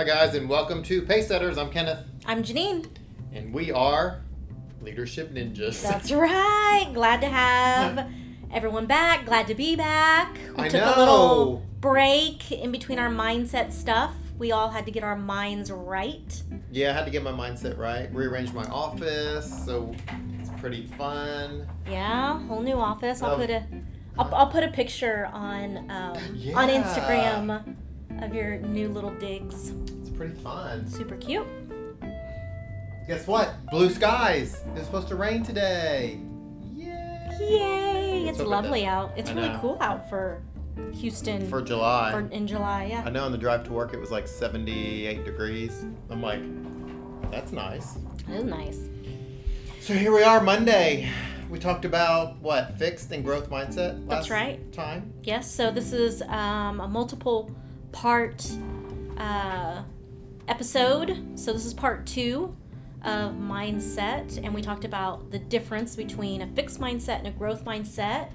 Hi, guys, and welcome to Pace Setters. I'm Kenneth, I'm Janine. and we are Leadership Ninjas. That's right. Glad to have everyone back. Glad to be back. We I took know. a little break in between our mindset stuff. We all had to get our minds right. yeah, I had to get my mindset right, rearrange my office, so it's pretty fun. Yeah, whole new office. I'll Um, put a I'll, I'll put a picture on um, on Instagram of your new little digs. It's pretty fun. Super cute. Guess what? Blue skies. It's supposed to rain today. Yay! Yay! Let's It's hope it lovely out. It's I really know. cool out for Houston For July. for- in July. Yeah. I know on the drive to work it was like 78 degrees. I'm like, that's nice. It is nice. So here we are, Monday. We talked about what fixed and growth mindset. Last That's right. Time. Yes, so this is um, a multiple part uh, episode. So this is part two of mindset, and we talked about the difference between a fixed mindset and a growth mindset,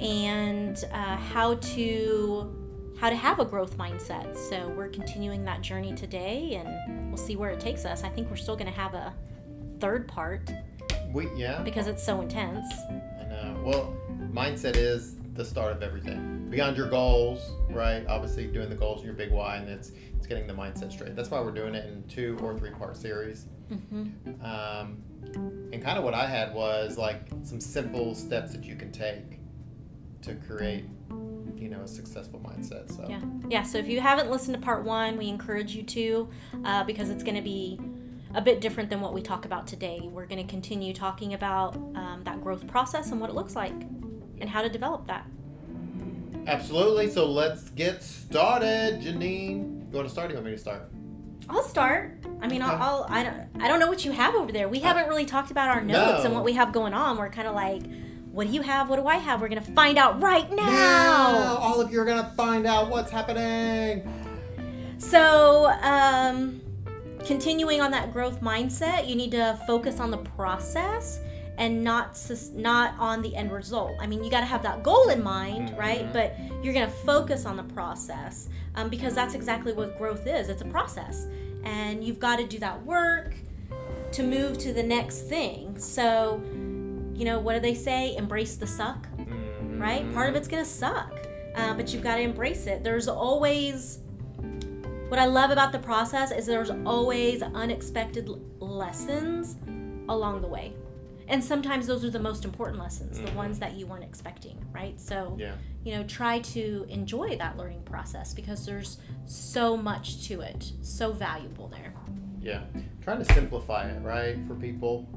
and uh, how to how to have a growth mindset. So we're continuing that journey today, and we'll see where it takes us. I think we're still going to have a third part We yeah. because it's so intense. I know. Well, mindset is the start of everything. Beyond your goals, right? Obviously, doing the goals in your big why, and it's it's getting the mindset straight. That's why we're doing it in two or three part series. hmm Um, and kind of what I had was like some simple steps that you can take to create, you know, a successful mindset. So Yeah. Yeah. So if you haven't listened to part one, we encourage you to uh, because it's going to be a bit different than what we talk about today. We're going to continue talking about um, that growth process and what it looks like and how to develop that. absolutely. So let's get started, Janine. You want to start? Or you want me to start? I'll start. I mean. I'll, I'll I don't I don't know what you have over there. We haven't really talked about our notes and what we have going on. We're kind of like, what do you have? What do I have? We're gonna find out right now. Now, all of you are gonna find out what's happening. So, um, continuing on that growth mindset, you need to focus on the process and not sus- not on the end result. I mean, you got to have that goal in mind, right? Mhm. But you're going to focus on the process um, because that's exactly what growth is. It's a process, and you've got to do that work to move to the next thing. So, you know, what do they say? Embrace the suck right? Part of it's gonna suck, uh, but you've got to embrace it. There's always what I love about the process is there's always unexpected lessons along the way, and sometimes those are the most important lessons, the Mhm. ones that you weren't expecting, right? So Yeah. you know, try to enjoy that learning process because there's so much to it, so valuable there. Yeah. Trying to simplify it, right, for people.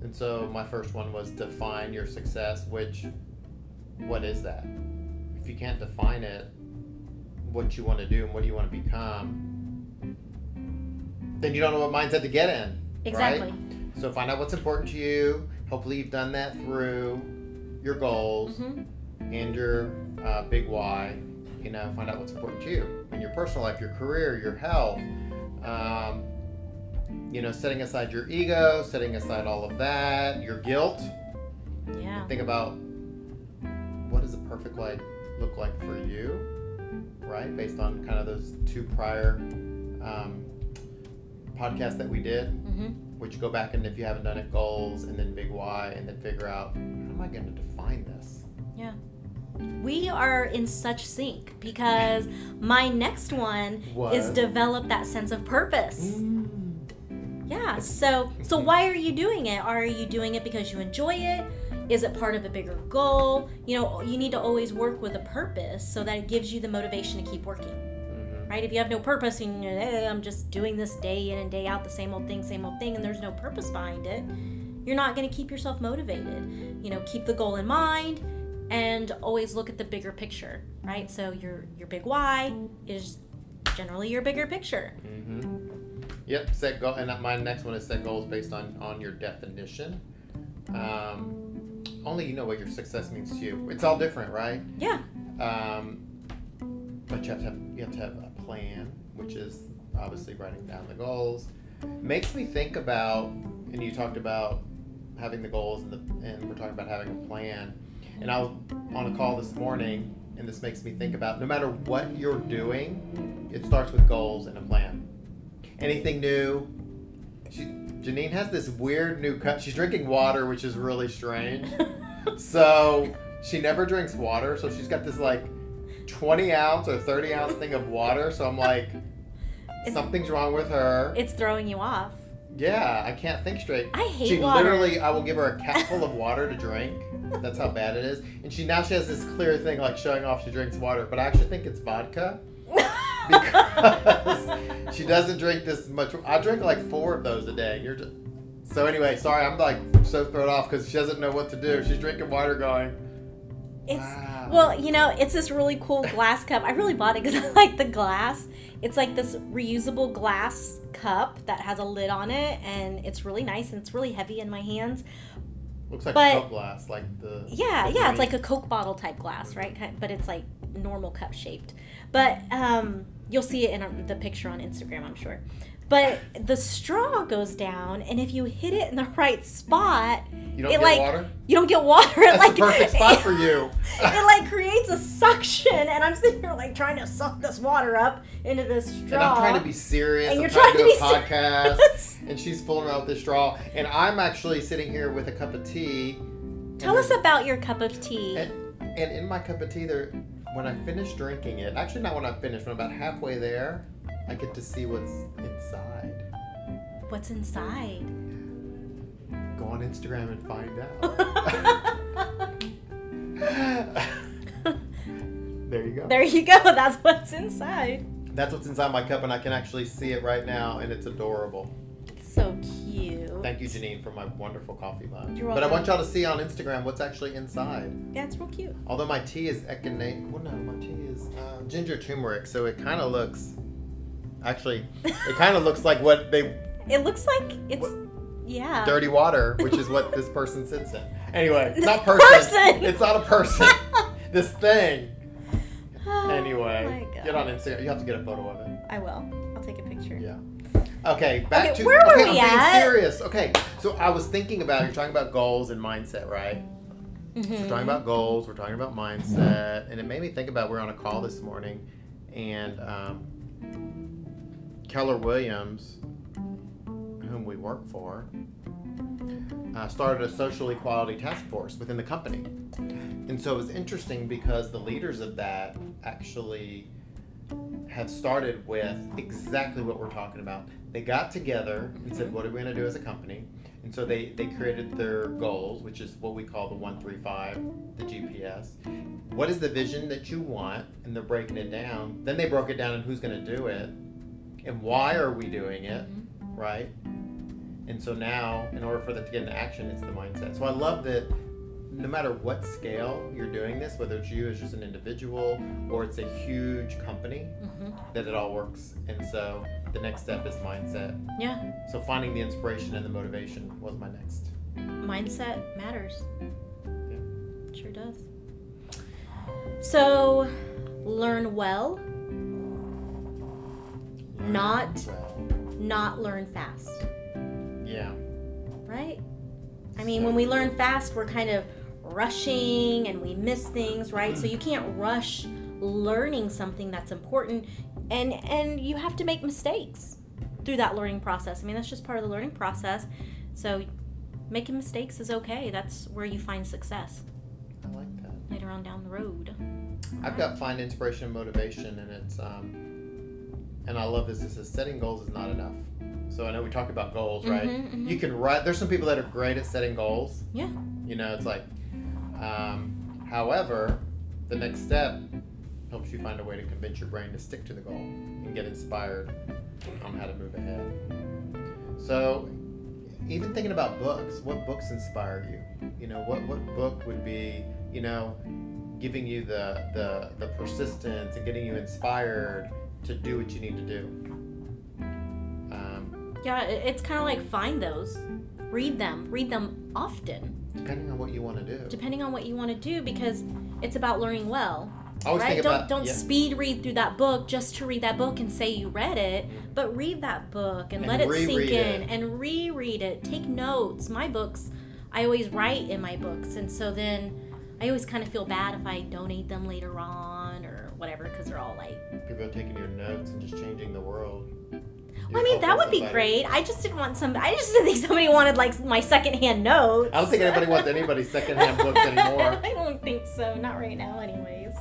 And so my first one was define your success, which what is that? If you can't define it, what you want to do and what you want to become, then you don't know what mindset to get in. Exactly. Right? So find out what's important to you. Hopefully you've done that through your goals hmm and your uh, big why. You know, find out what's important to you in your personal life, your career, your health. Um, you know, setting aside your ego, setting aside all of that, your guilt. Yeah. Think about what does a perfect life look like for you, right? Based on kind of those two prior um, podcasts that we did, hmm which go back and if you haven't done it, goals and then big why, and then figure out how am I going to define this? Yeah. We are in such sync because my next one is develop that sense of purpose. Mm. Yeah. So so why are you doing it? Are you doing it because you enjoy it? Is it part of a bigger goal? You know, you need to always work with a purpose so that it gives you the motivation to keep working. Right? If you have no purpose and you're, "Eh, I'm just doing this day in and day out the same old thing, same old thing, and there's no purpose behind it, you're not going to keep yourself motivated. You know, keep the goal in mind and always look at the bigger picture, right? So your your big why is generally your bigger picture. Mm-hmm. Yep. Set goal, and my next one is set goals based on on your definition. Um, only you know what your success means to you. It's all different, right? Yeah. Um, but you have to have you have to have a plan, which is obviously writing down the goals. Makes me think about, and you talked about having the goals, and the and we're talking about having a plan. And I was on a call this morning, and this makes me think about no matter what you're doing, it starts with goals and a plan. anything new. She, Janine has this weird new cut. She's drinking water, which is really strange. so she never drinks water. So she's got this like 20 ounce or 30 ounce thing of water. So I'm like, It's- something's wrong with her. It's throwing you off. Yeah, I can't think straight. I hate she water. literally, I will give her a cap full of water to drink. That's how bad it is. And she now she has this clear thing like showing off she drinks water, but I actually think it's vodka because she doesn't drink this much. I drink like four of those a day. You're just so anyway. Sorry, I'm like so thrown off because she doesn't know what to do. She's drinking water, going. It's Wow. well, you know, it's this really cool glass cup. I really bought it because I like the glass. It's like this reusable glass cup that has a lid on it, and it's really nice and it's really heavy in my hands. Looks like but- a Coke glass, like the. Yeah, the yeah, it's like a Coke bottle type glass, right? Kind- But it's like normal cup shaped. But um, you'll see it in the picture on Instagram, I'm sure. But the straw goes down, and if you hit it in the right spot, You don't it get like water. you don't get water. It That's like the perfect spot for you. it like creates a suction, and I'm sitting here like trying to suck this water up into this straw. And I'm trying to be serious. And I'm you're trying, trying to do to a be podcast. serious. and she's pulling out this straw. And I'm actually sitting here with a cup of tea. Tell us about your cup of tea. And, and in my cup of tea, there, when I finish drinking it, actually not when I finish, when I'm about halfway there, I get to see what's inside. What's inside? Go on Instagram and find out. there you go. there you go. That's what's inside. That's what's inside my cup, and I can actually see it right now, and it's adorable. It's so cute. Thank you, Janine, for my wonderful coffee mug. You're But I want y'all to see on Instagram what's actually inside. Yeah, it's real cute. Although my tea is echinacea, well, no, my tea is uh, ginger turmeric, so it kind of looks. Actually, it kind of looks like what they It looks like it's yeah. dirty water, which is what this person sits in. Anyway, it's not Person! person. It's not a person. this thing. Oh, Anyway, my God. get on Instagram. You have to get a photo of it. I will. I'll take a picture. Yeah. Okay, back Okay, to where were okay. we I'm being serious. Okay, so I was thinking about you're talking about goals and mindset, right? Mm-hmm. So we're talking about goals. We're talking about mindset, and it made me think about we are on a call this morning, and um, Keller Williams, whom we work for, uh, started a social equality task force within the company, and so it was interesting because the leaders of that actually have started with exactly what we're talking about. They got together and said, "What are we going to do as a company?" And so they, they created their goals, which is what we call the 135, the GPS. What is the vision that you want? And they're breaking it down. Then they broke it down and who's going to do it and why are we doing it, Mhm. right? And so now, in order for that to get into action, it's the mindset. So I love that no matter what scale you're doing this, whether it's you as just an individual or it's a huge company, Mhm. that it all works. And so the next step is mindset. Yeah. So finding the inspiration and the motivation was my next. Mindset matters. Yeah. Sure does. So, learn well, Not- not learn fast, yeah. right? I mean, when we learn fast, we're kind of rushing and we miss things, right? So you can't rush learning something that's important and and you have to make mistakes through that learning process. I mean, that's just part of the learning process. So making mistakes is okay. That's where you find success I like that. later on down the road. I've got find inspiration and motivation, and it's um, and I love this. It says setting goals is not enough. So I know we talk about goals, right? Mhm, mhm. You can write. There's some people that are great at setting goals. Yeah. You know, it's like, um, however, the next step helps you find a way to convince your brain to stick to the goal and get inspired on how to move ahead. So, even thinking about books, what books inspire you? You know, what what book would be, you know, giving you the the the persistence and getting you inspired to do what you need to do. Um, Yeah, it's kind of like find those, read them, read them often, depending on what you want to do. depending on what you want to do, because it's about learning well. I always right? think don't about don't yeah. speed read through that book just to read that book and say you read it, but read that book and, And let it sink in it. and reread it. Take notes. My books, I always write in my books, and so then I always kind of feel bad if I donate them later on whatever because they're all like People are taking your notes and just changing the world. Well, I mean, that would be great. I just didn't want some. I just didn't think somebody wanted like my secondhand notes. I don't think anybody wants anybody's secondhand books anymore. I don't think so. Not right now, anyways.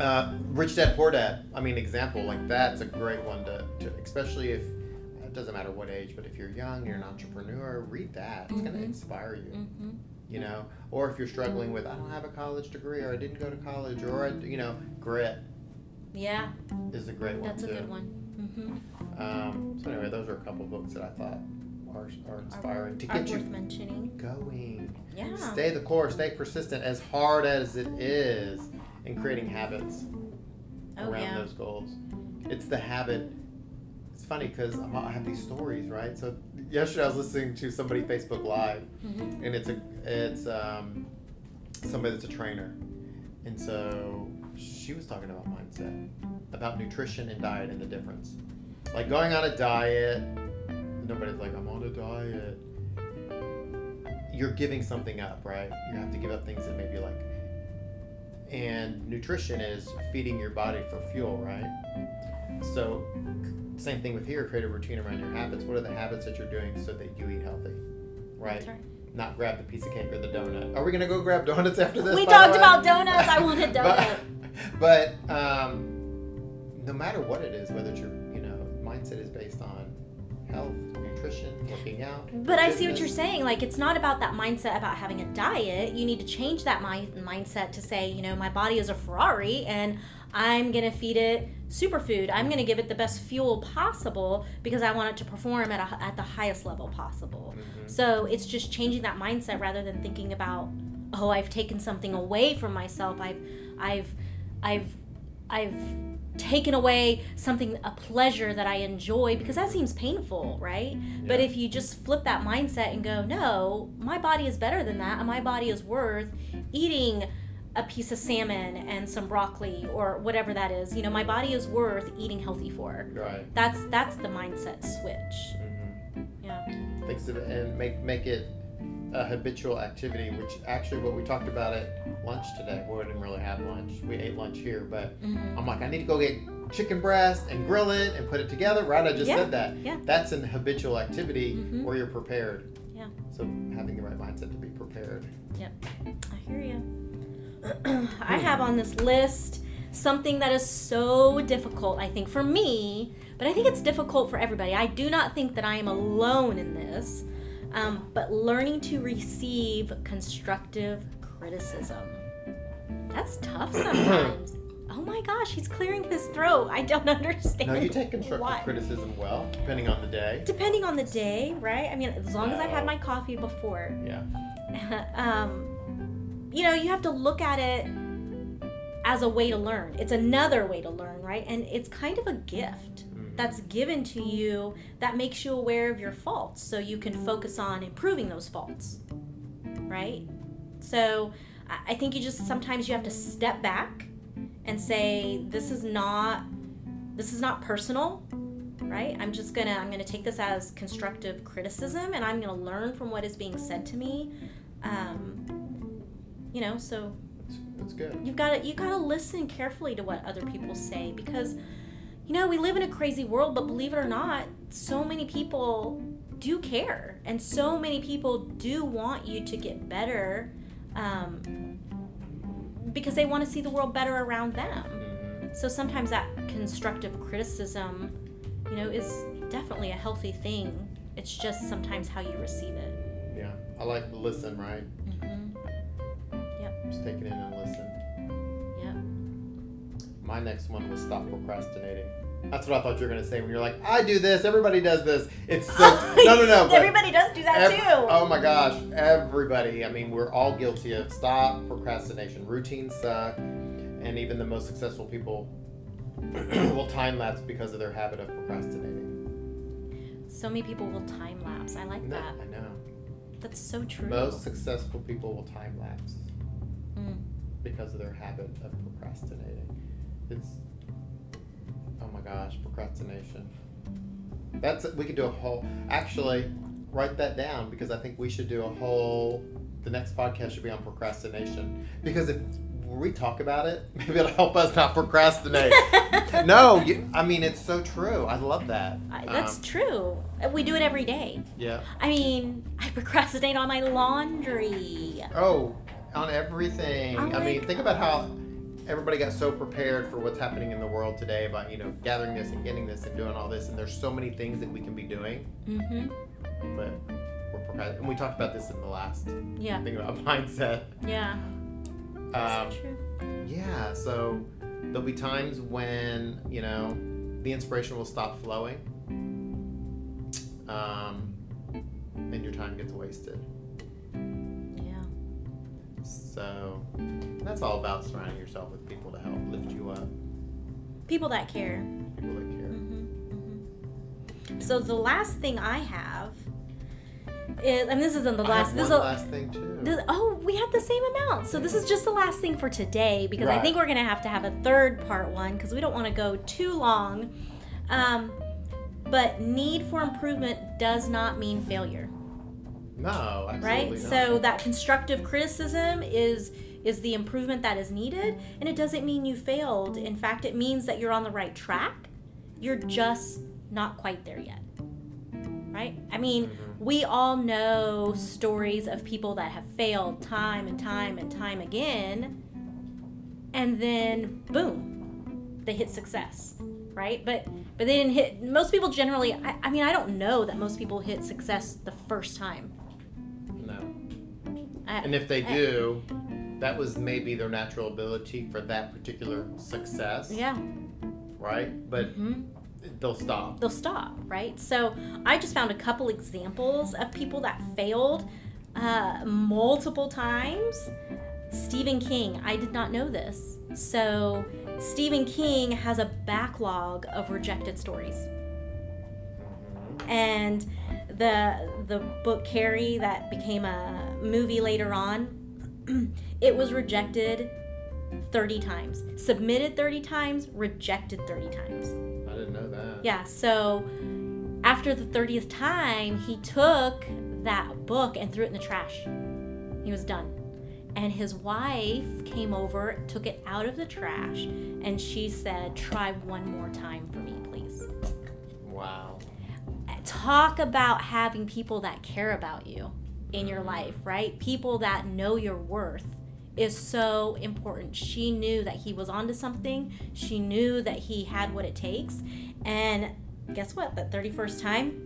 Uh, Rich Dad Poor Dad. I mean, example like that's a great one to, to especially if it doesn't matter what age, but if you're young, you're an entrepreneur, read that. It's going to inspire you. Mm-hmm. You know, or if you're struggling with I don't have a college degree or I didn't go to college or I, you know, grit Yeah, is a great one that's a too. good one. Mm-hmm. Um, so anyway, those are a couple books that I thought are, are inspiring to Are get you worth mentioning. going. Yeah. Stay the course, stay persistent, as hard as it is in creating habits Oh around yeah. those goals. It's the habit. It's funny because I have these stories, right? So yesterday I was listening to somebody Facebook Live, Mm-hmm. and it's a it's um, somebody that's a trainer, and so she was talking about mindset, about nutrition and diet and the difference. Like going on a diet, nobody's like I'm on a diet. You're giving something up, right? You have to give up things that maybe like. And nutrition is feeding your body for fuel, right? So, same thing with here. Create a routine around your habits. What are the habits that you're doing so that you eat healthy, right? Right. Not grab the piece of cake or the donut. Are we gonna go grab donuts after this? We talked about donuts. I want a donut. but um, no matter what it is, whether it's your you know mindset is based on health, nutrition, working out. But I see what you're saying. Like, it's not about that mindset about having a diet. You need to change that mind mindset to say, you know, my body is a Ferrari and I'm going to feed it superfood. I'm going to give it the best fuel possible because I want it to perform at, a, at the highest level possible. Mhm. So it's just changing that mindset rather than thinking about, oh, I've taken something away from myself. I've, I've, I've, I've taken away something, a pleasure that I enjoy because that seems painful, right? But if you just flip that mindset and go, no, my body is better than that, and my body is worth eating a piece of salmon and some broccoli or whatever that is. You know, my body is worth eating healthy for. Right. That's that's the mindset switch. hmm Yeah. Of it and make make it a habitual activity, which actually what we talked about at lunch today. We didn't really have lunch. We ate lunch here, but hmm I'm like, I need to go get chicken breast and grill it and put it together. Right? I just Yeah, said that. yeah. That's an habitual activity Mhm. where you're prepared. Yeah. So having the right mindset to be prepared. Yep. I hear you. I have on this list something that is so difficult, I think, for me, but I think it's difficult for everybody. I do not think that I am alone in this, um, but learning to receive constructive criticism. That's tough sometimes. oh my gosh, he's clearing his throat. I don't understand. No, you take constructive why. criticism well, depending on the day. Depending on the day, right? I mean, as long as I've had my coffee before. Yeah. um, you know, you have to look at it as a way to learn. It's another way to learn, right? And it's kind of a gift. That's given to you that makes you aware of your faults so you can focus on improving those faults, right? So I- I think you just sometimes you have to step back and say, this is not. This is not personal, right? I'm just gonna I'm gonna take this as constructive criticism, and I'm gonna learn from what is being said to me. Um, you know, so That's, that's good. you've got to you got to listen carefully to what other people say because you know we live in a crazy world but believe it or not so many people do care and so many people do want you to get better um, because they want to see the world better around them so sometimes that constructive criticism you know is definitely a healthy thing it's just sometimes how you receive it Yeah. I like to listen, right? hmm Just take it in and listen. My next one was stop procrastinating. That's what I thought you were gonna say when you're like, I do this, everybody does this. It's so no, no, no. Everybody does do that ev- too Oh my gosh, everybody. I mean, we're all guilty of stop procrastination. Routines suck, and even the most successful people will time lapse because of their habit of procrastinating. So many people will time lapse. I like No, that. I know. That's so true. Most successful people will time lapse Mm. because of their habit of procrastinating. It's oh my gosh, procrastination. That's we could do a whole. Actually, write that down because I think we should do a whole. The next podcast should be on procrastination because if we talk about it, maybe it'll help us not procrastinate. no, you, I mean it's so true. I love that. I- That's Um, true. We do it every day. yeah. I mean, I procrastinate on my laundry. Oh, on everything. I'm I mean, think about how everybody got so prepared for what's happening in the world today about you know gathering this and getting this and doing all this, and there's so many things that we can be doing, Mm-hmm. but we're procrastinating. And we talked about this in the last Yeah. thing about mindset. Yeah. That's Um, true. yeah, so there'll be times when you know the inspiration will stop flowing, um, and your time gets wasted. So that's all about surrounding yourself with people to help lift you up, People that care. people that care. Mm-hmm. So the last thing I have is, and this isn't the last. This is a, last thing too. this, oh, we had the same amount. So this is just the last thing for today because I think we're gonna have to have a third part one because we don't want to go too long. Um, but need for improvement does not mean failure. No, absolutely right? not. so that constructive criticism is is the improvement that is needed and it doesn't mean you failed. In fact it means that you're on the right track. You're just not quite there yet. Right? I mean Mhm. we all know stories of people that have failed time and time and time again and then boom they hit success. Right? But but they didn't hit most people generally I, I mean i don't know that most people hit success the first time. I, And if they I- do, that was maybe their natural ability for that particular success, yeah right? But hmm they'll stop. they'll stop, right? So I just found a couple examples of people that failed uh, multiple times. Stephen King, I did not know this. So Stephen King has a backlog of rejected stories. Mhm. And the the book Carrie that became a movie later on, it was rejected 30 times. Submitted 30 times, rejected 30 times. I didn't know that. Yeah, so after the 30th time, he took that book and threw it in the trash. He was done. And his wife came over, took it out of the trash, and she said, Try one more time for me, please. Wow. Talk about having people that care about you in your life, right? People that know your worth is so important. She knew that he was onto something. She knew that he had what it takes. And guess what? That 31st time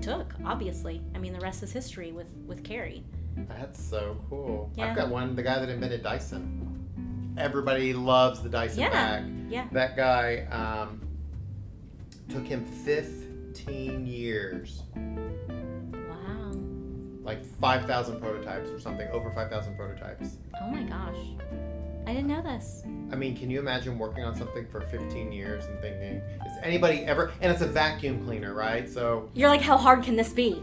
took, obviously. I mean, the rest is history with with Carrie. That's so cool. Yeah. I've got one, the guy that invented Dyson. Everybody loves the Dyson Yeah. bag. Yeah. That guy um, took him 15 years. Like 5,000 prototypes or something, over 5,000 prototypes. Oh my gosh. I didn't know this. I mean, can you imagine working on something for 15 years and thinking, is anybody ever, and it's a vacuum cleaner, right? So, You're like, how hard can this be?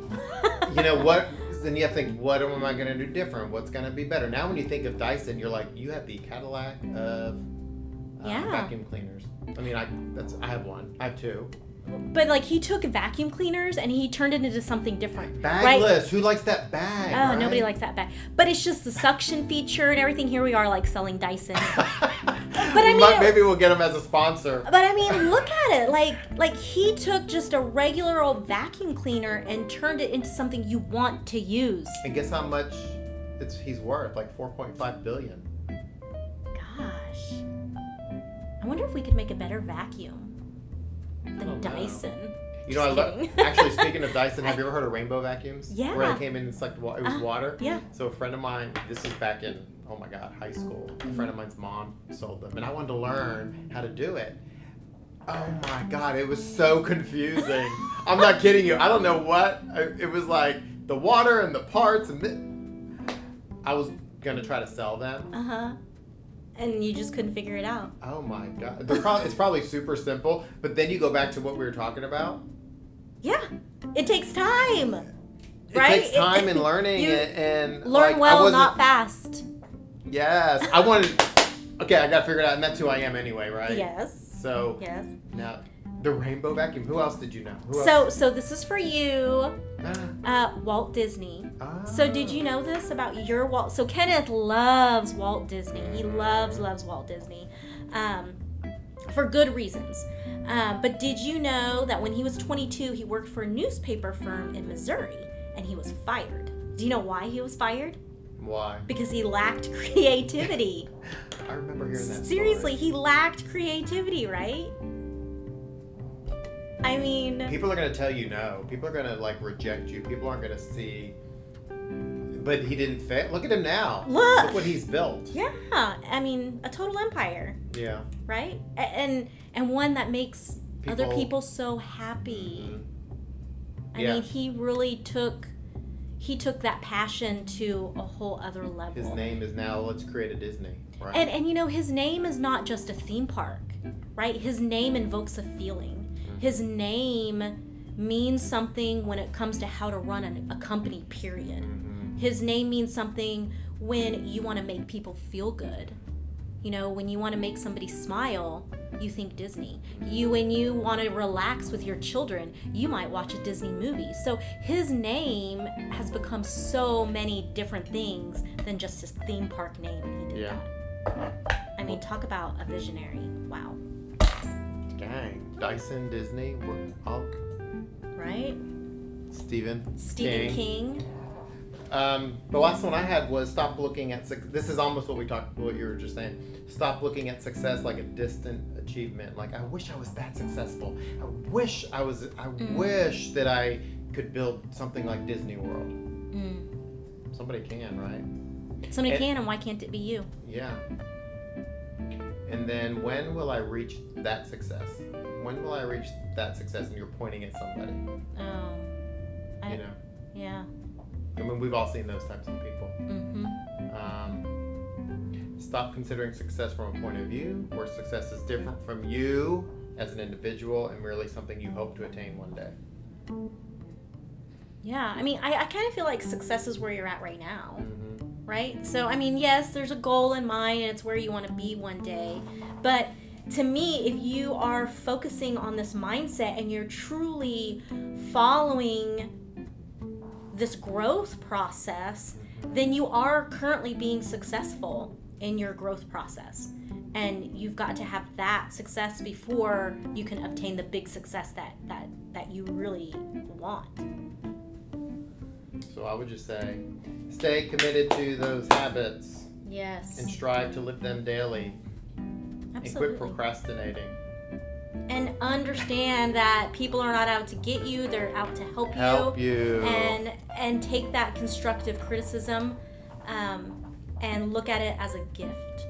you know, what, then you have to think, what am I going to do different? What's going to be better? Now, when you think of Dyson, you're like, you have the Cadillac of uh, Yeah. vacuum cleaners. I mean, I that's I have one. I have two. But like he took vacuum cleaners and he turned it into something different. Bagless. Right? Who likes that bag? Oh, right? nobody likes that bag. But it's just the suction feature and everything. Here we are, like selling Dyson. but I mean- maybe we'll get them as a sponsor. But I mean, look at it. Like, like he took just a regular old vacuum cleaner and turned it into something you want to use. And guess how much it's he's worth? Like 4.5 billion. Gosh, I wonder if we could make a better vacuum don't than know. Dyson. You know, I Just love. Actually, speaking of Dyson, have you ever heard of rainbow vacuums? Yeah. Where they came in and sucked wa- it was Uh, water. Yeah. So a friend of mine, this is back in oh my god, high school. A friend of mine's mom sold them, and I wanted to learn how to do it. Oh my god, it was so confusing. I'm not kidding you. I don't know what it was like. The water and the parts and the, I was gonna try to sell them. Uh huh. And you just couldn't figure it out. Oh my god, probably, it's probably super simple. But then you go back to what we were talking about. Yeah, it takes time. It Right? takes time and learning and, and Learn like, well, not fast. Yes, I wanted. Okay, I got to figure it out, and that's who I am anyway, right? Yes. So Yes. now, The rainbow vacuum. Who else did you know? Who So, else? so this is for you, uh, Walt Disney. ah. So, did you know this about your Walt? So, Kenneth loves Walt Disney. He loves, loves Walt Disney, um, for good reasons. Um, but did you know that when he was 22, he worked for a newspaper firm in Missouri, and he was fired? Do you know why he was fired? Why? Because he lacked creativity. I remember hearing that. Seriously, story. he lacked creativity, right? I mean, People are gonna tell you no. People are gonna like reject you. People aren't gonna see. But he didn't fail. Look at him now. Look. Look what he's built. yeah, I mean, a total empire, Yeah. right? And and one that makes other People- people so happy. Mhm. I Yeah. mean, he really took he took that passion to a whole other level. His name is now Let's Create a Disney. Right. And and you know, his name is not just a theme park, right? His name invokes a feeling. His name means something when it comes to how to run an, a company, period. Mhm. His name means something when you want to make people feel good. You know, when you want to make somebody smile, you think Disney. You when you want to relax with your children, you might watch a Disney movie. So his name has become so many different things than just his theme park name. and He did Yeah. that. I mean, talk about a visionary. Wow. Dang. Dyson, Disney, all Right? Stephen. Stephen King. Um, the last one I had was stop looking at suc- this is almost what we talked what you were just saying. Stop looking at success like a distant achievement. Like I wish I was that successful. I wish I was I Mm. wish that I could build something like Disney World. Mm. Somebody can, right? Somebody And- can, and why can't it be you? Yeah. And then when will I reach that success? When will I reach that success and you're pointing at somebody? Oh, I- You know? yeah. I mean we've all seen those types of people. Mm-hmm. Um, stop considering success from a point of view where success is different from you as an individual and merely something you hope to attain one day. Yeah, I mean, I, I kind of feel like success is where you're at right now, Mm-hmm. Right? So, I mean, yes, there's a goal in mind and it's where you want to be one day. But to me, if you are focusing on this mindset and you're truly following this growth process, then you are currently being successful in your growth process. And you've got to have that success before you can obtain the big success that that that you really want. So I would just say stay committed to those habits Yes. and strive to live them daily Absolutely. and quit procrastinating. And understand that people are not out to get you, they're out to help you. Help you. And and take that constructive criticism um, and look at it as a gift.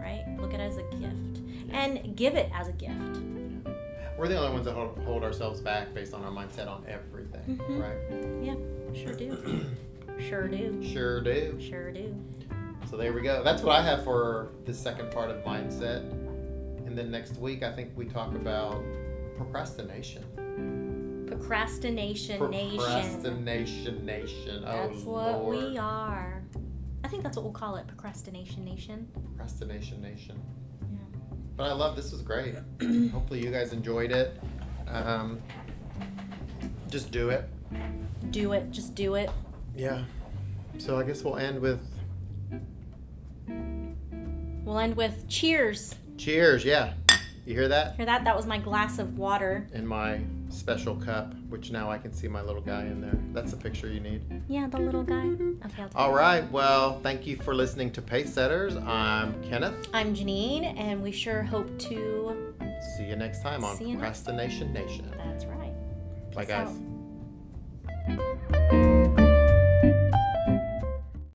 Right? Look at it as a gift. And give it as a gift. We're the only ones that hold, hold ourselves back based on our mindset on everything, Mhm. right? Yeah, sure do. Sure do. Sure do. Sure do. So there we go. That's what I have for the second part of mindset. And then next week, I think we talk about procrastination. Procrastination nation. Procrastination nation. Oh, That's what Lord. we are. I think that's what we'll call it, procrastination nation. Procrastination nation. But I love this was great. Hopefully you guys enjoyed it. Um, just do it. Do it. Just do it. Yeah. So I guess we'll end with We'll end with cheers. cheers. Yeah. You hear that? Hear that? That was my glass of water. In my special cup, which now I can see my little guy in there. That's the picture you need. Yeah, the little guy. Okay, I'll take All right. Well, thank you for listening to Pace Setters. I'm Kenneth. I'm Janine, and we sure hope to. See you next time on next- Procrastination Nation. That's right. Bye, Peace guys. out.